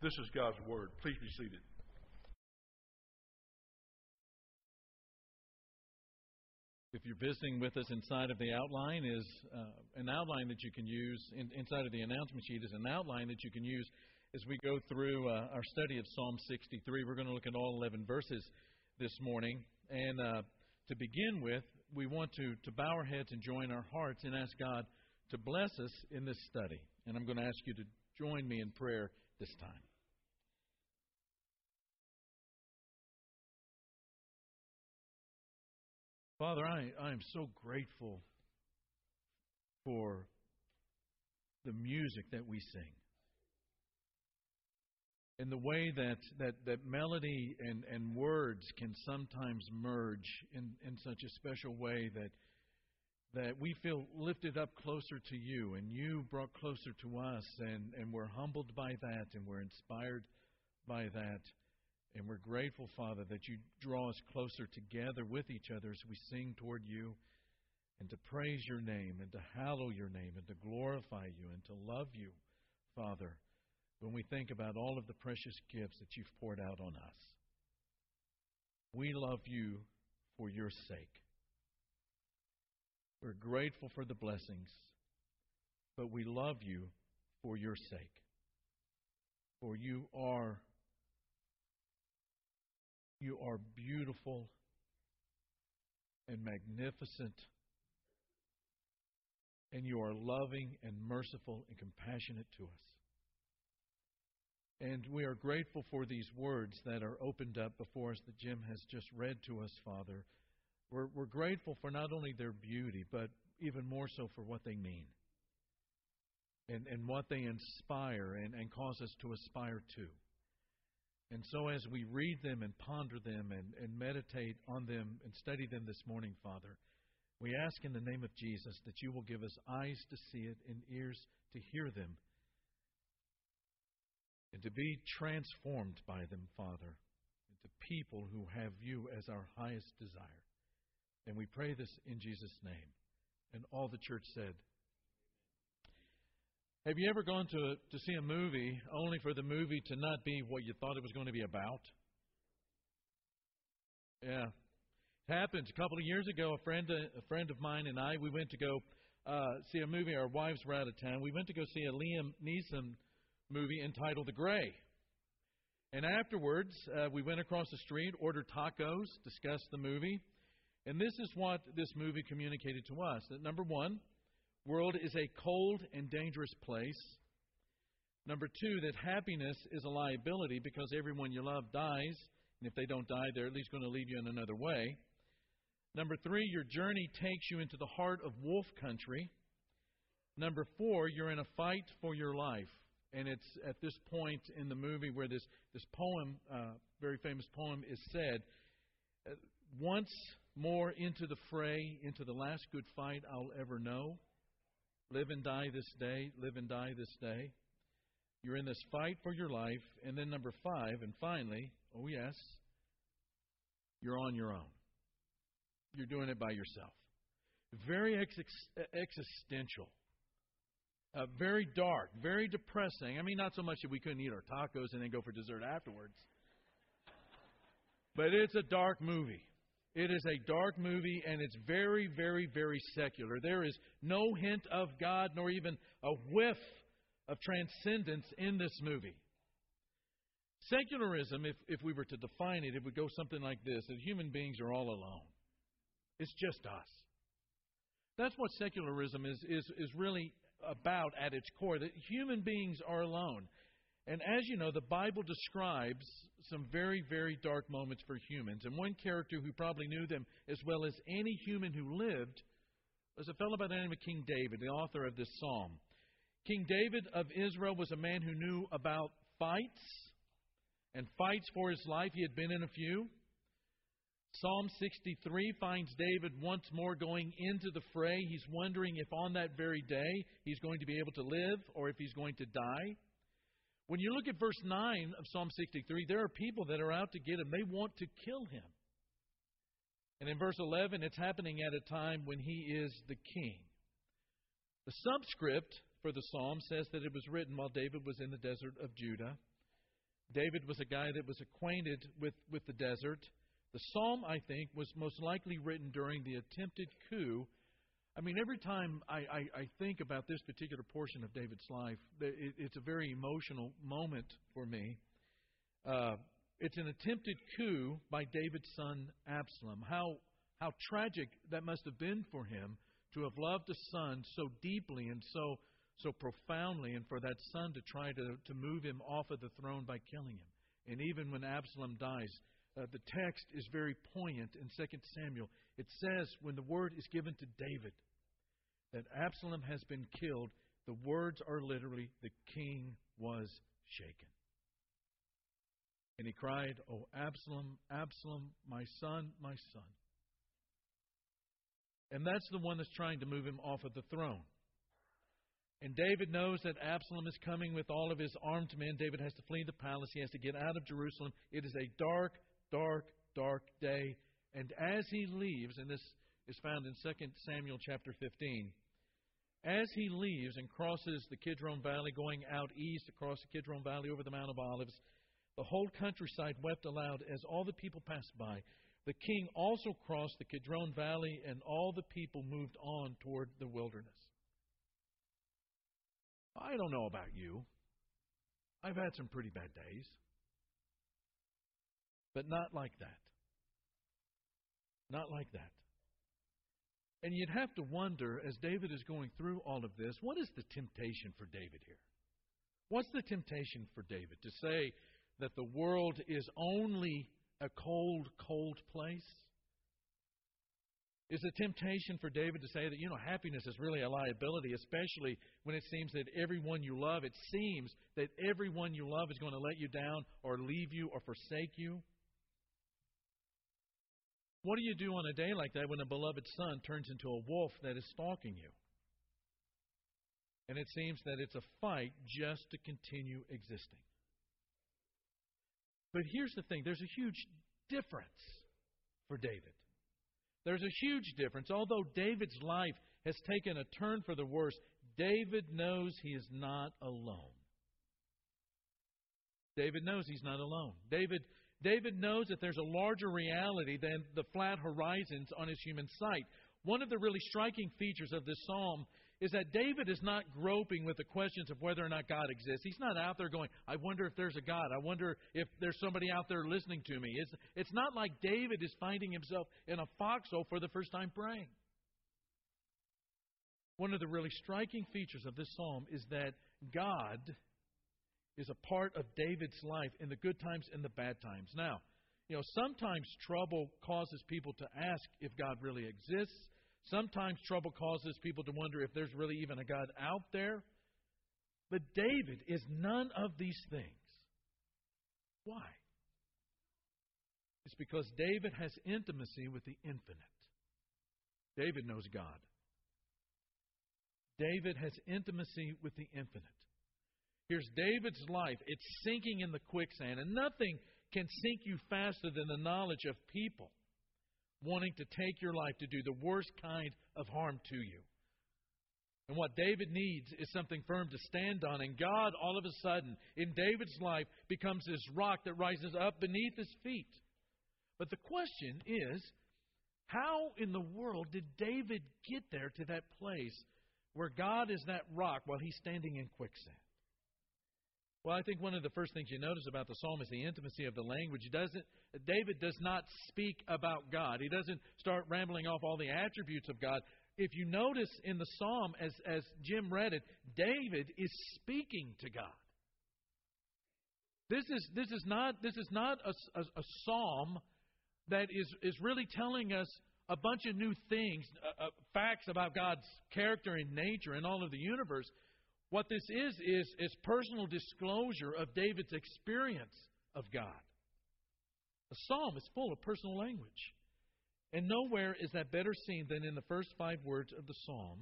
This is God's Word. Please be seated. If you're visiting with us inside of the outline is uh, an outline that you can use in, inside of the announcement sheet is an outline that you can use as we go through uh, our study of Psalm 63. We're going to look at all 11 verses this morning, and uh, to begin with, we want to to bow our heads and join our hearts and ask God to bless us in this study. And I'm going to ask you to join me in prayer this time. Father, I, I am so grateful for the music that we sing. And the way that, that, that melody and, and words can sometimes merge in, in such a special way that, that we feel lifted up closer to you and you brought closer to us and, and we're humbled by that and we're inspired by that. And we're grateful, Father, that you draw us closer together with each other as we sing toward you and to praise your name and to hallow your name and to glorify you and to love you, Father, when we think about all of the precious gifts that you've poured out on us. We love you for your sake. We're grateful for the blessings, but we love you for your sake. For you are you are beautiful and magnificent, and you are loving and merciful and compassionate to us. And we are grateful for these words that are opened up before us that Jim has just read to us, Father. We're, we're grateful for not only their beauty, but even more so for what they mean and, and what they inspire and, and cause us to aspire to. And so, as we read them and ponder them and, and meditate on them and study them this morning, Father, we ask in the name of Jesus that you will give us eyes to see it and ears to hear them and to be transformed by them, Father, into people who have you as our highest desire. And we pray this in Jesus' name. And all the church said, have you ever gone to to see a movie only for the movie to not be what you thought it was going to be about? Yeah, it happened a couple of years ago. A friend a friend of mine and I we went to go uh, see a movie. Our wives were out of town. We went to go see a Liam Neeson movie entitled The Grey. And afterwards, uh, we went across the street, ordered tacos, discussed the movie, and this is what this movie communicated to us. That number one, world is a cold and dangerous place. Number two, that happiness is a liability because everyone you love dies, and if they don't die, they're at least going to leave you in another way. Number three, your journey takes you into the heart of wolf country. Number four, you're in a fight for your life. And it's at this point in the movie where this, this poem, uh, very famous poem, is said uh, Once more into the fray, into the last good fight I'll ever know. Live and die this day, live and die this day. You're in this fight for your life. And then, number five, and finally, oh, yes, you're on your own. You're doing it by yourself. Very ex- existential. Uh, very dark, very depressing. I mean, not so much that we couldn't eat our tacos and then go for dessert afterwards, but it's a dark movie. It is a dark movie, and it's very, very, very secular. There is no hint of God, nor even a whiff of transcendence in this movie. Secularism, if, if we were to define it, it would go something like this that human beings are all alone. It's just us. That's what secularism is, is, is really about at its core, that human beings are alone. And as you know, the Bible describes some very, very dark moments for humans. And one character who probably knew them as well as any human who lived was a fellow by the name of King David, the author of this psalm. King David of Israel was a man who knew about fights and fights for his life. He had been in a few. Psalm 63 finds David once more going into the fray. He's wondering if on that very day he's going to be able to live or if he's going to die. When you look at verse 9 of Psalm 63, there are people that are out to get him. They want to kill him. And in verse 11, it's happening at a time when he is the king. The subscript for the psalm says that it was written while David was in the desert of Judah. David was a guy that was acquainted with, with the desert. The psalm, I think, was most likely written during the attempted coup. I mean, every time I, I, I think about this particular portion of David's life, it, it's a very emotional moment for me. Uh, it's an attempted coup by David's son Absalom. How how tragic that must have been for him to have loved a son so deeply and so so profoundly, and for that son to try to, to move him off of the throne by killing him. And even when Absalom dies, uh, the text is very poignant in 2 Samuel. It says, when the word is given to David that Absalom has been killed, the words are literally, the king was shaken. And he cried, Oh, Absalom, Absalom, my son, my son. And that's the one that's trying to move him off of the throne. And David knows that Absalom is coming with all of his armed men. David has to flee the palace. He has to get out of Jerusalem. It is a dark, dark, dark day. And as he leaves, and this is found in 2 Samuel chapter 15, as he leaves and crosses the Kidron Valley, going out east across the Kidron Valley over the Mount of Olives, the whole countryside wept aloud as all the people passed by. The king also crossed the Kidron Valley, and all the people moved on toward the wilderness. I don't know about you. I've had some pretty bad days. But not like that. Not like that. And you'd have to wonder, as David is going through all of this, what is the temptation for David here? What's the temptation for David? To say that the world is only a cold, cold place? Is a temptation for David to say that, you know, happiness is really a liability, especially when it seems that everyone you love, it seems that everyone you love is going to let you down or leave you or forsake you? What do you do on a day like that when a beloved son turns into a wolf that is stalking you? And it seems that it's a fight just to continue existing. But here's the thing there's a huge difference for David. There's a huge difference. Although David's life has taken a turn for the worse, David knows he is not alone. David knows he's not alone. David David knows that there's a larger reality than the flat horizons on his human sight. One of the really striking features of this psalm is that David is not groping with the questions of whether or not God exists. He's not out there going, I wonder if there's a God. I wonder if there's somebody out there listening to me. It's, it's not like David is finding himself in a foxhole for the first time praying. One of the really striking features of this psalm is that God is a part of David's life in the good times and the bad times. Now, you know, sometimes trouble causes people to ask if God really exists. Sometimes trouble causes people to wonder if there's really even a God out there. But David is none of these things. Why? It's because David has intimacy with the infinite. David knows God. David has intimacy with the infinite. Here's David's life. It's sinking in the quicksand, and nothing can sink you faster than the knowledge of people wanting to take your life to do the worst kind of harm to you. And what David needs is something firm to stand on. And God, all of a sudden, in David's life, becomes this rock that rises up beneath his feet. But the question is how in the world did David get there to that place where God is that rock while he's standing in quicksand? Well, I think one of the first things you notice about the psalm is the intimacy of the language. He doesn't, David does not speak about God. He doesn't start rambling off all the attributes of God. If you notice in the psalm, as, as Jim read it, David is speaking to God. This is, this is not, this is not a, a, a psalm that is, is really telling us a bunch of new things, uh, uh, facts about God's character and nature and all of the universe. What this is, is, is personal disclosure of David's experience of God. The psalm is full of personal language. And nowhere is that better seen than in the first five words of the psalm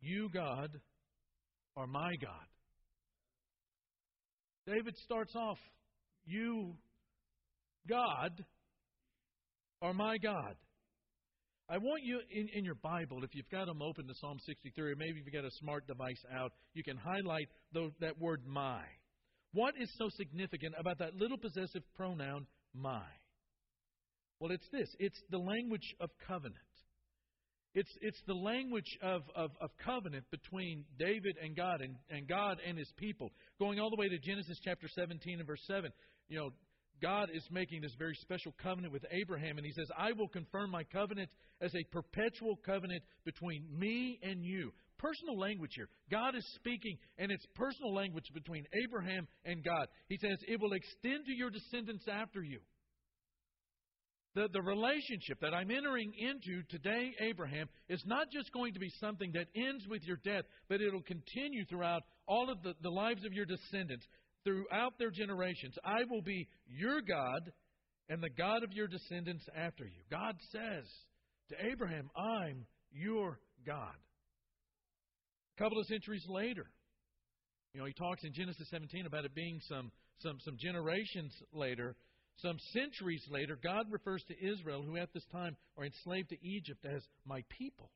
You, God, are my God. David starts off, You, God, are my God. I want you in, in your Bible, if you've got them open to Psalm 63, or maybe if you've got a smart device out, you can highlight that word my. What is so significant about that little possessive pronoun, my? Well, it's this it's the language of covenant. It's, it's the language of, of, of covenant between David and God and, and God and his people. Going all the way to Genesis chapter 17 and verse 7. You know, God is making this very special covenant with Abraham, and he says, I will confirm my covenant as a perpetual covenant between me and you. Personal language here. God is speaking, and it's personal language between Abraham and God. He says, It will extend to your descendants after you. The, the relationship that I'm entering into today, Abraham, is not just going to be something that ends with your death, but it'll continue throughout all of the, the lives of your descendants, throughout their generations. I will be your God and the God of your descendants after you. God says to Abraham, I'm your God. A couple of centuries later, you know, he talks in Genesis 17 about it being some, some, some generations later some centuries later, God refers to Israel, who at this time are enslaved to Egypt, as my people.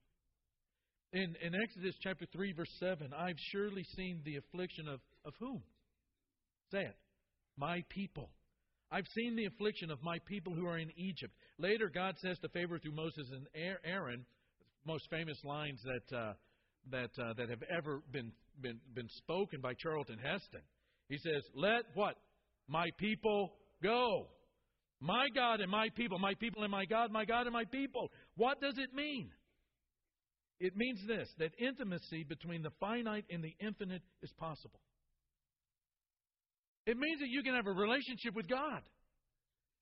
In, in Exodus chapter 3, verse 7, I've surely seen the affliction of, of whom? Say it. My people. I've seen the affliction of my people who are in Egypt. Later, God says to Pharaoh through Moses and Aaron, most famous lines that uh, that uh, that have ever been, been been spoken by Charlton Heston. He says, "Let what my people Go. My God and my people, my people and my God, my God and my people. What does it mean? It means this that intimacy between the finite and the infinite is possible. It means that you can have a relationship with God.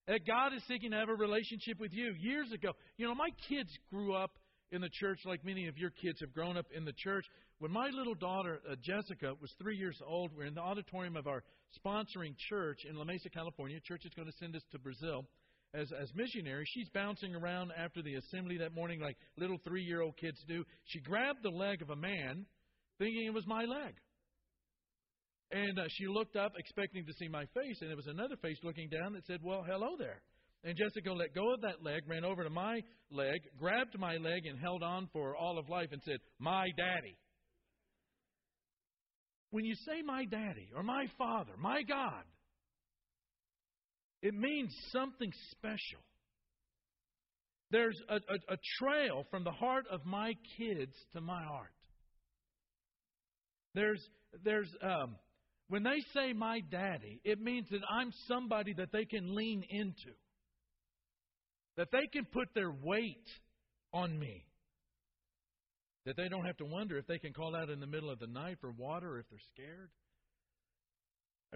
That God is seeking to have a relationship with you. Years ago, you know, my kids grew up in the church like many of your kids have grown up in the church. When my little daughter, uh, Jessica, was three years old, we're in the auditorium of our sponsoring church in La Mesa, California. Church is going to send us to Brazil as, as missionaries. She's bouncing around after the assembly that morning like little three year old kids do. She grabbed the leg of a man, thinking it was my leg. And uh, she looked up, expecting to see my face, and it was another face looking down that said, Well, hello there. And Jessica let go of that leg, ran over to my leg, grabbed my leg, and held on for all of life and said, My daddy. When you say my daddy or my father, my God, it means something special. There's a, a, a, trail from the heart of my kids to my heart. There's, there's, um, when they say my daddy, it means that I'm somebody that they can lean into, that they can put their weight on me. That they don't have to wonder if they can call out in the middle of the night for water or if they're scared.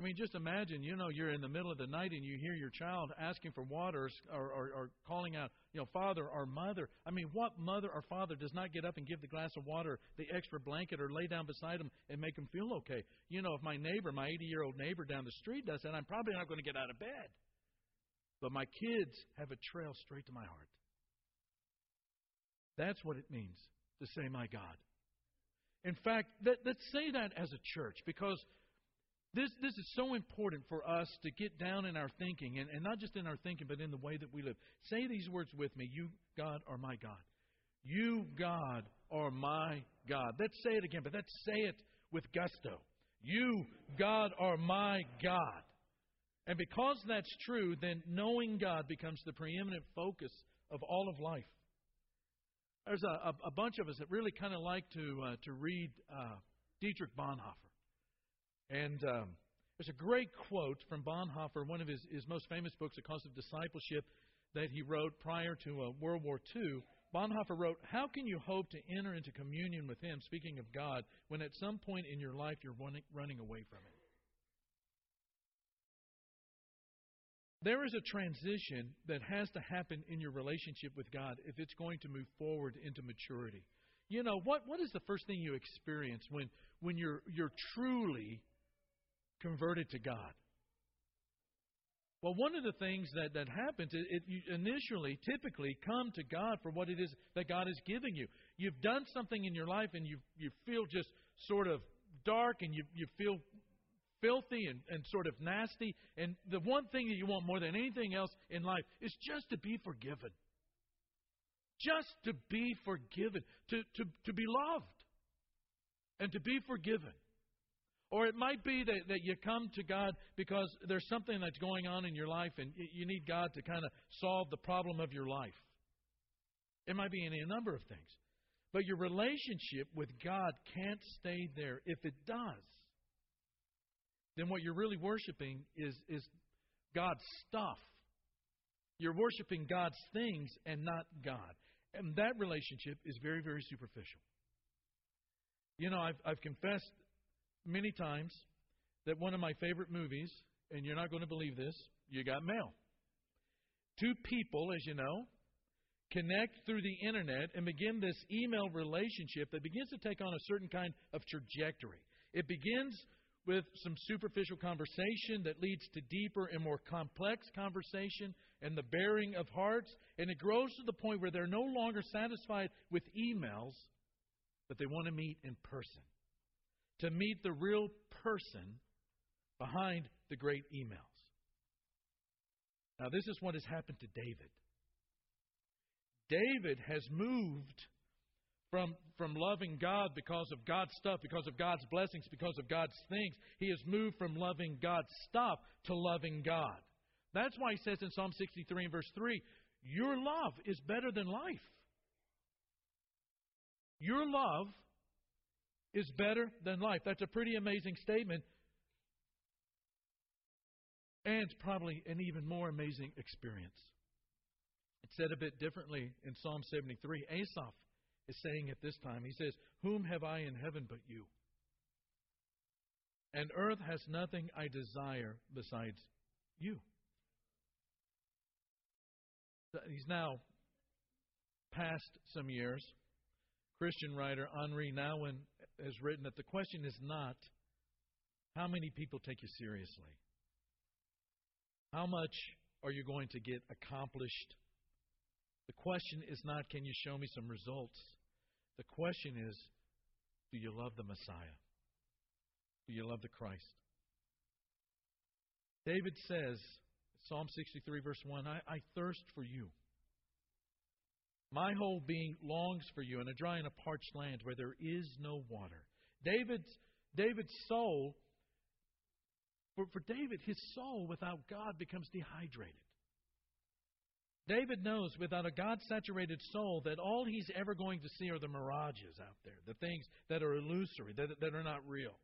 I mean, just imagine, you know, you're in the middle of the night and you hear your child asking for water or, or, or calling out, you know, father or mother. I mean, what mother or father does not get up and give the glass of water, the extra blanket, or lay down beside them and make them feel okay? You know, if my neighbor, my 80 year old neighbor down the street does that, I'm probably not going to get out of bed. But my kids have a trail straight to my heart. That's what it means to say, My God. In fact, let, us say that as a church because this, this is so important for us to get down in our thinking, and, and not just in our thinking, but in the way that we live. Say these words with me You, God, are my God. You, God, are my God. Let's say it again, but let's say it with gusto. You, God, are my God. And because that's true, then knowing God becomes the preeminent focus of all of life. There's a, a, a bunch of us that really kind of like to uh, to read uh, Dietrich Bonhoeffer, and um, there's a great quote from Bonhoeffer, one of his, his most famous books, A Cost of Discipleship, that he wrote prior to uh, World War II. Bonhoeffer wrote, How can you hope to enter into communion with Him, speaking of God, when at some point in your life you're running, running away from Him? There is a transition that has to happen in your relationship with God if it's going to move forward into maturity. You know, what, what is the first thing you experience when, when you're, you're truly converted to God? Well, one of the things that, that happens is it, you initially, typically, come to God for what it is that God is giving you. You've done something in your life and you, you feel just sort of dark and you, you feel filthy and, and sort of nasty. And the one thing that you want more than anything else in life is just to be forgiven. Just to be forgiven, to, to, to be loved, and to be forgiven. Or it might be that, that you come to God because there's something that's going on in your life and you need God to kind of solve the problem of your life. It might be any number of things. But your relationship with God can't stay there. If it does, then what you're really worshiping is, is God's stuff. You're worshiping God's things and not God. And that relationship is very, very superficial. You know, I've, I've confessed many times that one of my favorite movies, and you're not going to believe this, You Got Mail. Two people, as you know, connect through the internet and begin this email relationship that begins to take on a certain kind of trajectory. It begins with some superficial conversation that leads to deeper and more complex conversation and the bearing of hearts, and it grows to the point where they're no longer satisfied with emails, but they want to meet in person to meet the real person behind the great emails. Now, this is what has happened to David. David has moved from, from loving God because of God's stuff, because of God's blessings, because of God's things. He has moved from loving God's stuff to loving God. That's why he says in Psalm 63 and verse 3 Your love is better than life. Your love is better than life. That's a pretty amazing statement. And probably an even more amazing experience. It's said a bit differently in Psalm 73. Asaph is saying at this time, he says, Whom have I in heaven but you? And earth has nothing I desire besides you. He's now passed some years. Christian writer Henri Nouwen has written that the question is not how many people take you seriously. How much are you going to get accomplished? The question is not can you show me some results? The question is do you love the Messiah? Do you love the Christ? David says, Psalm 63, verse 1, I, I thirst for you. My whole being longs for you in a dry and a parched land where there is no water. David's, David's soul, for, for David, his soul without God becomes dehydrated. David knows without a God saturated soul that all he's ever going to see are the mirages out there, the things that are illusory, that, that are not real.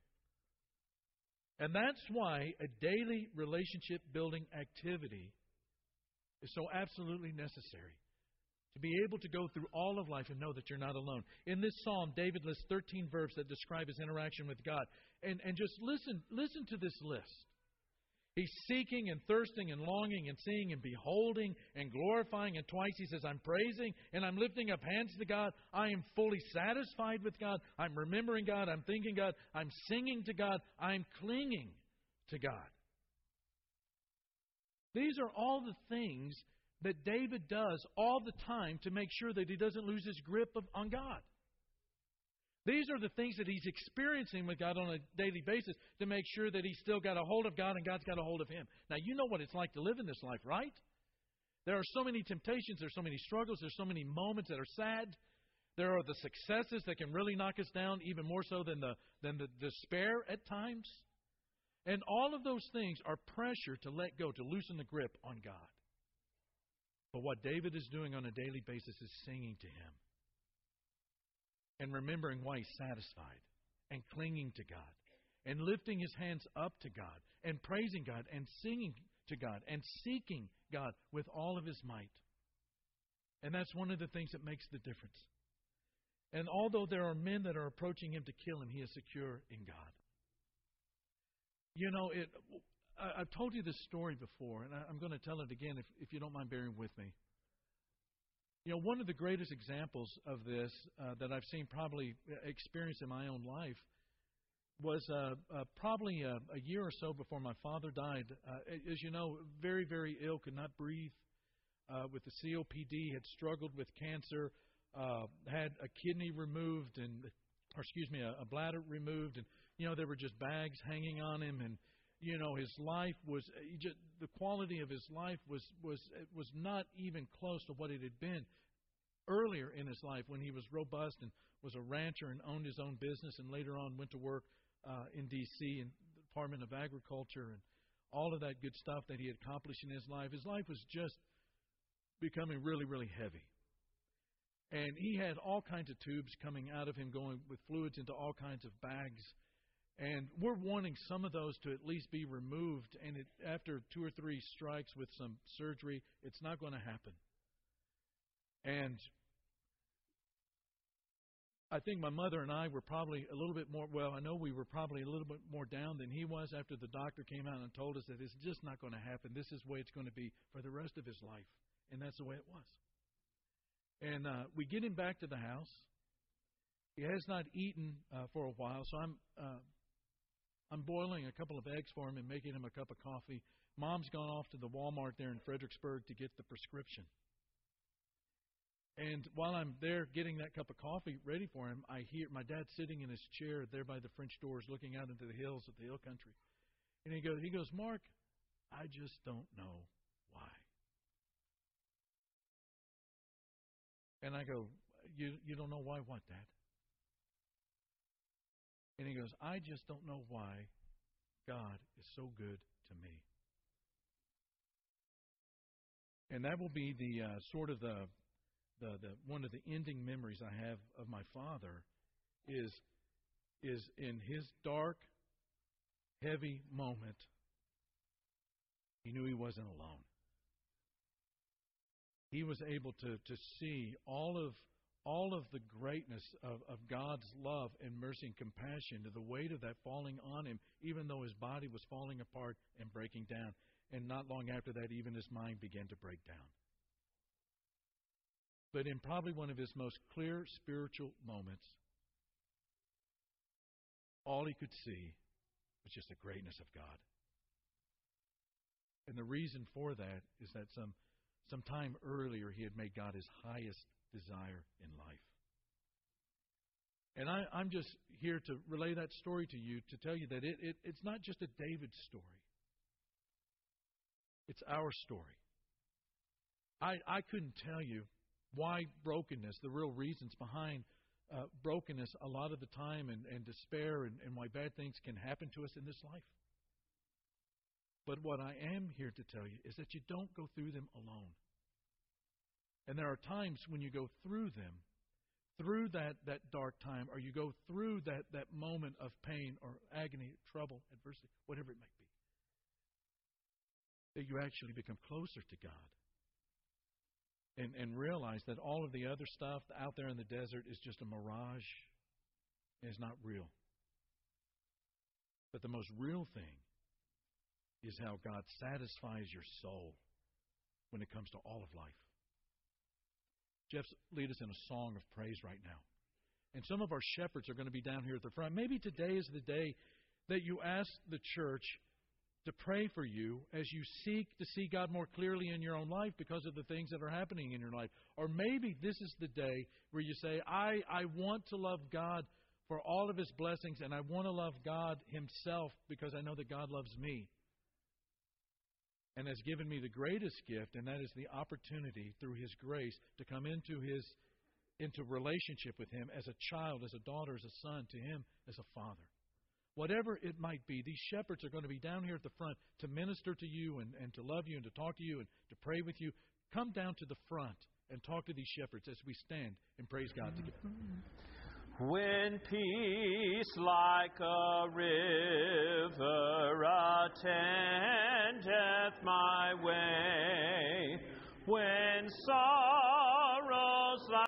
And that's why a daily relationship building activity is so absolutely necessary. To be able to go through all of life and know that you're not alone. In this psalm, David lists 13 verbs that describe his interaction with God. And, and just listen, listen to this list. He's seeking and thirsting and longing and seeing and beholding and glorifying. And twice he says, I'm praising and I'm lifting up hands to God. I am fully satisfied with God. I'm remembering God. I'm thinking God. I'm singing to God. I'm clinging to God. These are all the things that David does all the time to make sure that he doesn't lose his grip of, on God. These are the things that he's experiencing with God on a daily basis to make sure that he's still got a hold of God and God's got a hold of him. Now, you know what it's like to live in this life, right? There are so many temptations, there's so many struggles, there's so many moments that are sad. There are the successes that can really knock us down, even more so than the, than the despair at times. And all of those things are pressure to let go, to loosen the grip on God. But what David is doing on a daily basis is singing to him and remembering why he's satisfied and clinging to God and lifting his hands up to God and praising God and singing to God and seeking God with all of his might. And that's one of the things that makes the difference. And although there are men that are approaching him to kill him, he is secure in God. You know, it I, have told you this story before, and I, am going to tell it again if, if you don't mind bearing with me. You know, one of the greatest examples of this uh, that I've seen probably uh, experienced in my own life was uh, uh, probably a, a, year or so before my father died. Uh, as you know, very, very ill, could not breathe uh, with the COPD, had struggled with cancer, had a kidney removed, and or excuse me, a, a bladder removed, and you know there were just bags hanging on him, and you know his life was just, the quality of his life was was was not even close to what it had been earlier in his life when he was robust and was a rancher and owned his own business and later on went to work uh, in D.C. in the Department of Agriculture and all of that good stuff that he had accomplished in his life. His life was just becoming really, really heavy. And he had all kinds of tubes coming out of him, going with fluids into all kinds of bags. And we're wanting some of those to at least be removed. And it, after two or three strikes with some surgery, it's not going to happen. And I think my mother and I were probably a little bit more, well, I know we were probably a little bit more down than he was after the doctor came out and told us that it's just not going to happen. This is the way it's going to be for the rest of his life. And that's the way it was. And uh, we get him back to the house. He has not eaten uh, for a while, so I'm uh, I'm boiling a couple of eggs for him and making him a cup of coffee. Mom's gone off to the Walmart there in Fredericksburg to get the prescription. And while I'm there getting that cup of coffee ready for him, I hear my dad sitting in his chair there by the French doors, looking out into the hills of the hill country. And he goes, he goes, Mark, I just don't know why. And I go, you you don't know why what, Dad? And he goes, I just don't know why God is so good to me. And that will be the uh, sort of the, the the one of the ending memories I have of my father is is in his dark, heavy moment. He knew he wasn't alone he was able to, to see all of all of the greatness of, of God's love and mercy and compassion, to the weight of that falling on him, even though his body was falling apart and breaking down. And not long after that, even his mind began to break down. But in probably one of his most clear spiritual moments, all he could see was just the greatness of God. And the reason for that is that some some time earlier, he had made God his highest desire in life. And I, I'm just here to relay that story to you to tell you that it, it, it's not just a David story, it's our story. I, I couldn't tell you why brokenness, the real reasons behind uh, brokenness a lot of the time and, and despair and, and why bad things can happen to us in this life. But what I am here to tell you is that you don't go through them alone. And there are times when you go through them, through that, that dark time, or you go through that, that moment of pain or agony, trouble, adversity, whatever it might be, that you actually become closer to God. And, and realize that all of the other stuff out there in the desert is just a mirage and is not real. But the most real thing is how God satisfies your soul when it comes to all of life. Jeff's lead us in a song of praise right now. And some of our shepherds are going to be down here at the front. Maybe today is the day that you ask the church to pray for you as you seek to see God more clearly in your own life because of the things that are happening in your life. Or maybe this is the day where you say, I, I want to love God for all of his blessings, and I want to love God himself because I know that God loves me and has given me the greatest gift, and that is the opportunity through His grace to come into His into relationship with Him as a child, as a daughter, as a son, to Him as a father. Whatever it might be, these shepherds are going to be down here at the front to minister to you and, and to love you and to talk to you and to pray with you. Come down to the front and talk to these shepherds as we stand and praise God together. Mm-hmm. When peace like a river attendeth my way, when sorrow